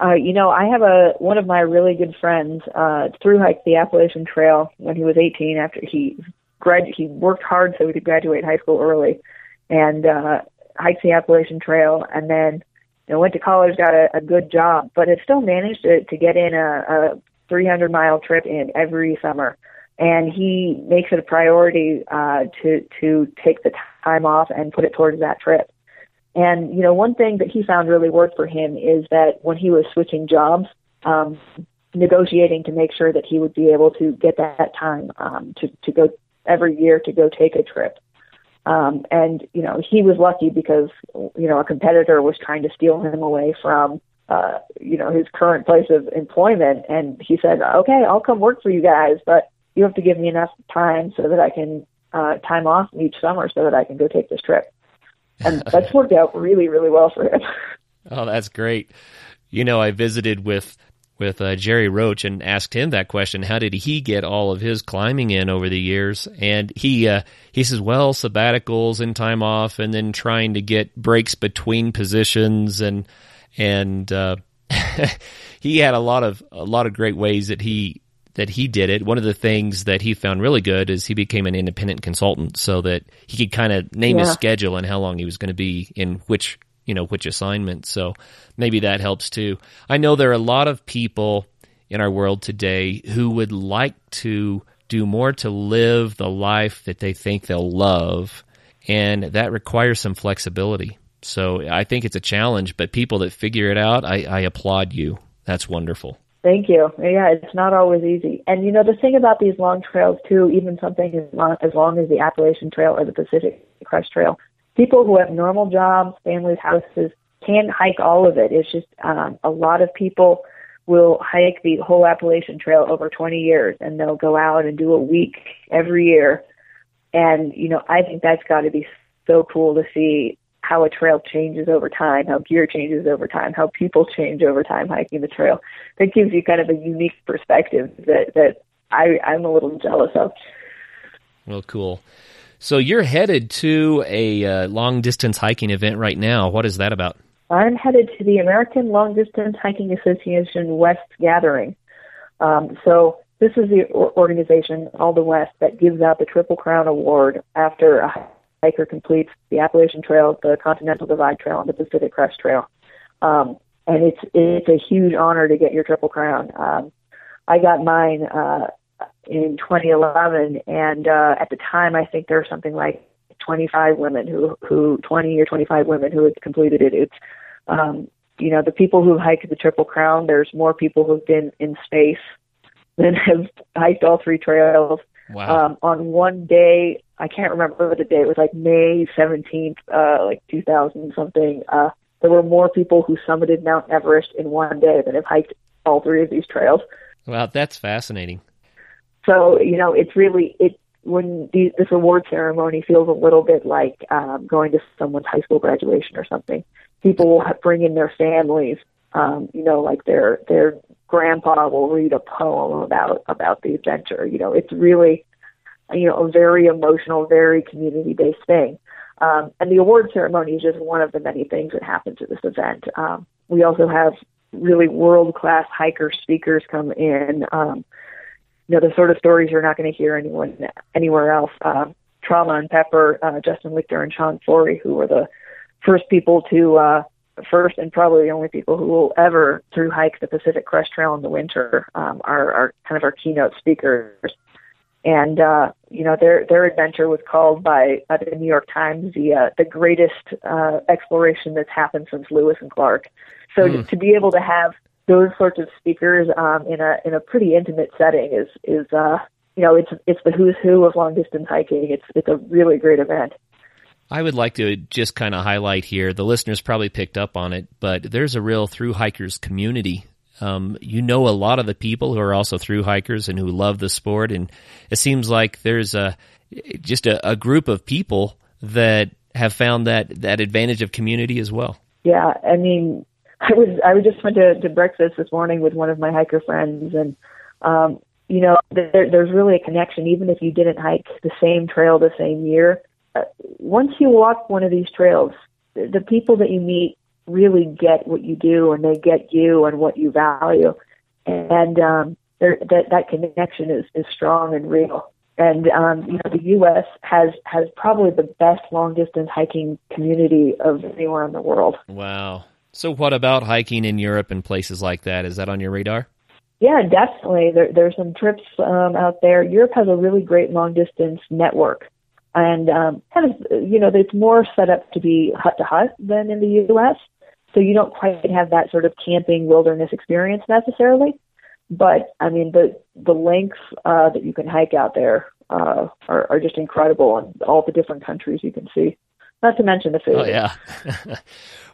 uh, you know, I have a one of my really good friends uh, through hiked the Appalachian Trail when he was 18 after he grad he worked hard so he could graduate high school early, and uh, hiked the Appalachian Trail, and then you know went to college, got a, a good job, but it still managed to, to get in a, a 300 mile trip in every summer, and he makes it a priority uh, to to take the time off and put it towards that trip. And you know, one thing that he found really worked for him is that when he was switching jobs, um, negotiating to make sure that he would be able to get that time um, to to go every year to go take a trip. Um, and you know he was lucky because you know a competitor was trying to steal him away from uh, you know his current place of employment, and he said, "Okay, I'll come work for you guys, but you have to give me enough time so that I can uh, time off each summer so that I can go take this trip." And that's worked out really, really well for him. oh, that's great. You know, I visited with with uh, Gerry Roach and asked him that question. How did he get all of his climbing in over the years? And he uh, he says, well, sabbaticals and time off, and then trying to get breaks between positions, and and uh, he had a lot of a lot of great ways that he that he did it. One of the things that he found really good is he became an independent consultant, so that he could kind of name yeah. his schedule and how long he was going to be in which you know which assignment. So maybe that helps too. I know there are a lot of people in our world today who would like to do more to live the life that they think they'll love, and that requires some flexibility. So I think it's a challenge, but people that figure it out, I, I applaud you. That's wonderful. Thank you. Yeah, it's not always easy. And you know, the thing about these long trails too, even something as long as, long as the Appalachian Trail or the Pacific Crest Trail, people who have normal jobs, families, houses, can hike all of it. It's just um, a lot of people will hike the whole Appalachian Trail over 20 years, and they'll go out and do a week every year. And you know, I think that's got to be so cool to see how a trail changes over time, how gear changes over time, how people change over time hiking the trail. That gives you kind of a unique perspective that that I, I'm a little jealous of. Well, cool. So you're headed to a uh, long distance hiking event right now. What is that about? I'm headed to the American Long Distance Hiking Association West Gathering. Um, so this is the organization, ALDHA-West, that gives out the Triple Crown Award after a hiker completes the Appalachian Trail, the Continental Divide Trail, and the Pacific Crest Trail. Um, and it's it's a huge honor to get your Triple Crown. Um, I got mine uh, in 2011, and uh, at the time, I think there were something like 25 women who who 20 or 25 women who had completed it. It's um, you know the people who hiked the Triple Crown. There's more people who've been in space than have hiked all three trails. Wow. Um, on one day, I can't remember the day. It was like May 17th, uh, like 2000 something. Uh, there were more people who summited Mount Everest in one day than have hiked all three of these trails. Wow, that's fascinating. So you know, it's really it when the, this award ceremony feels a little bit like um, going to someone's high school graduation or something. People will have, bring in their families. Um, you know, like their their grandpa will read a poem about about the adventure. You know, it's really you know a very emotional, very community based thing. Um, and the award ceremony is just one of the many things that happens at this event. Um, we also have really world class hiker speakers come in. Um, you know, the sort of stories you're not going to hear anyone anywhere else. Uh, Trauma and Pepper, uh, Justin Lichter and Shawn Forry, who were the first people to, uh, first and probably the only people who will ever through hike the Pacific Crest Trail in the winter, um, are, are kind of our keynote speakers. And, uh, you know, their, their adventure was called by uh, the New York Times the, uh, the greatest, uh, exploration that's happened since Lewis and Clark. So mm. to be able to have those sorts of speakers um, in a in a pretty intimate setting is is uh, you know it's it's the who's who of long distance hiking. It's it's a really great event. I would like to just kind of highlight here. The listeners probably picked up on it, but there's a real through hikers community. Um, you know a lot of the people who are also through hikers and who love the sport, and it seems like there's a just a, a group of people that have found that that advantage of community as well. Yeah, I mean, I was I just went to, to breakfast this morning with one of my hiker friends, and um, you know, there, there's really a connection, even if you didn't hike the same trail the same year. Uh, once you walk one of these trails, the, the people that you meet really get what you do, and they get you and what you value, and um, that that connection is is strong and real. And um, you know, the U.S. has has probably the best long distance hiking community of anywhere in the world. Wow. So, what about hiking in Europe and places like that? Is that on your radar? Yeah, definitely. There, there's some trips um, out there. Europe has a really great long distance network, and um, kind of you know it's more set up to be hut to hut than in the U.S. So you don't quite have that sort of camping wilderness experience necessarily. But I mean the the lengths uh, that you can hike out there uh, are, are just incredible, and all the different countries you can see. Not to mention the food. Oh yeah.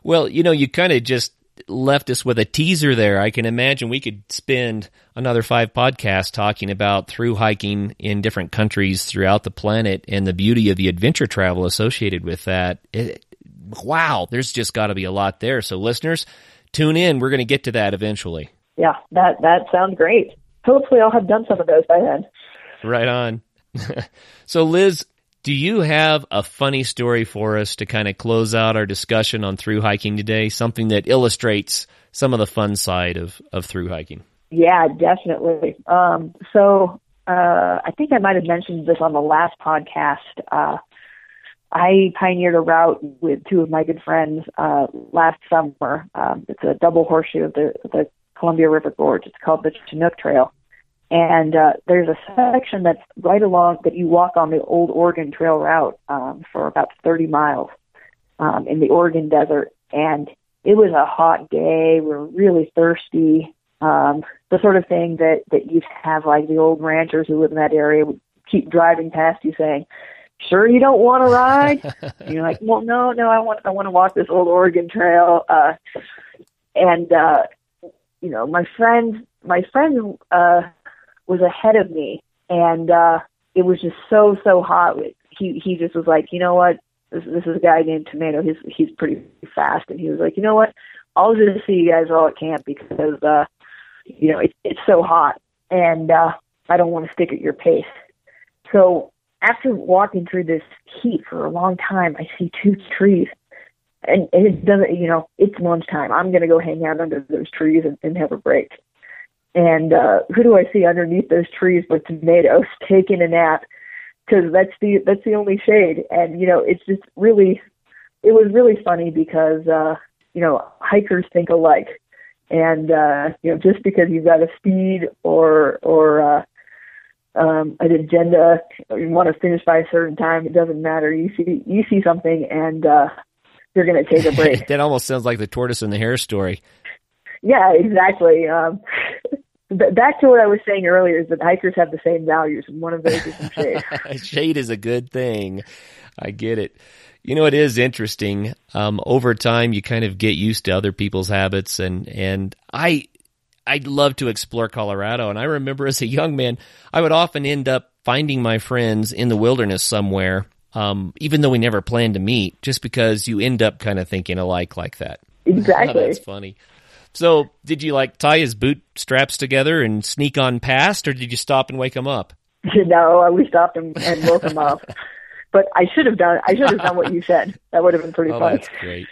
well, you know, you kind of just left us with a teaser there. I can imagine we could spend another five podcasts talking about through hiking in different countries throughout the planet and the beauty of the adventure travel associated with that. It, wow, there's just got to be a lot there. So listeners, tune in. We're going to get to that eventually. Yeah, that that sounds great. Hopefully, I'll have done some of those by then. Right on. so, Liz, do you have a funny story for us to kind of close out our discussion on through hiking today? Something that illustrates some of the fun side of, of through hiking? Yeah, definitely. Um, so uh, I think I might have mentioned this on the last podcast. Uh, I pioneered a route with two of my good friends uh, last summer. Um, it's a double horseshoe of the, the Columbia River Gorge. It's called the Chinook Trail. And uh, there's a section that's right along that you walk on the old Oregon Trail route um, for about 30 miles um, in the Oregon desert. And it was a hot day. We were really thirsty. Um, the sort of thing that that you have like the old ranchers who live in that area would keep driving past you saying, "Sure, you don't want to ride?" and you're like, "Well, no, no, I want I want to walk this old Oregon Trail." Uh, and uh, you know, my friend, my friend. Uh, was ahead of me, and uh, it was just so so hot. He he just was like, you know what? This, this is a guy named Tomato. He's he's pretty fast, and he was like, you know what? I'll just see you guys all at camp because uh, you know it, it's so hot, and uh, I don't want to stick at your pace. So after walking through this heat for a long time, I see two trees. And, it doesn't, you know, it's lunchtime. I'm going to go hang out under those trees and, and have a break. And uh, who do I see underneath those trees but tomatoes taking a nap? Because that's the that's the only shade. And you know, it's just really, it was really funny because uh, you know hikers think alike, and uh, you know just because you've got a speed or or uh, um, an agenda, you want to finish by a certain time, it doesn't matter. You see you see something and uh, you're going to take a break. that almost sounds like the tortoise and the hare story. Yeah, exactly. Um, back to what I was saying earlier is that hikers have the same values, and one of those is shade. shade is a good thing. I get it. You know, it is interesting. Um, over time, you kind of get used to other people's habits, and and I I'd love to explore Colorado. And I remember as a young man, I would often end up finding my friends in the wilderness somewhere, um, even though we never planned to meet, just because you end up kind of thinking alike like that. Exactly. That's funny. So, did you like tie his boot straps together and sneak on past, or did you stop and wake him up? No, we stopped him and woke him up. But I should have done. I should have done what you said. That would have been pretty oh, funny. That's great.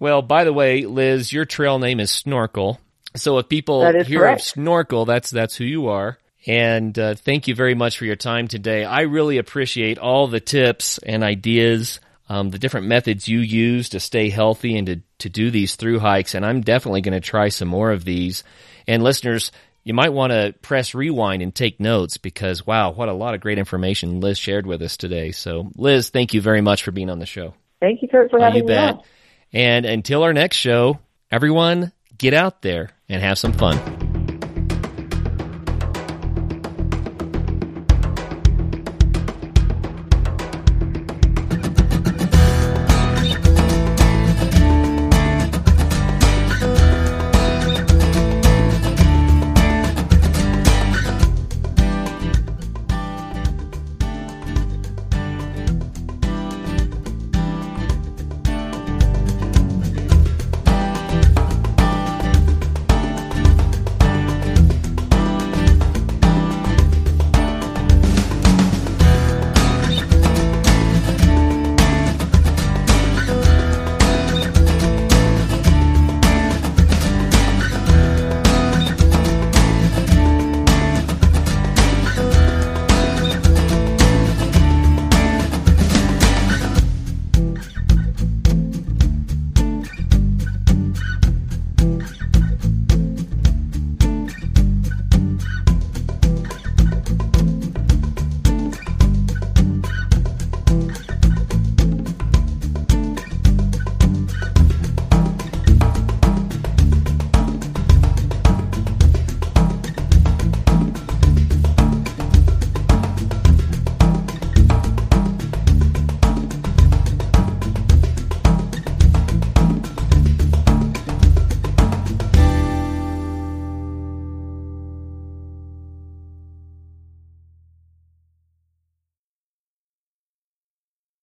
Well, by the way, Liz, your trail name is Snorkel. So if people hear correct. of Snorkel, that's that's who you are. And uh, thank you very much for your time today. I really appreciate all the tips and ideas, um, the different methods you use to stay healthy and to, to do these through hikes. And I'm definitely going to try some more of these. And listeners, you might want to press rewind and take notes because, wow, what a lot of great information Liz shared with us today. So, Liz, thank you very much for being on the show. Thank you, Kurt, for Oh, having you me bet. on. And until our next show, everyone get out there and have some fun.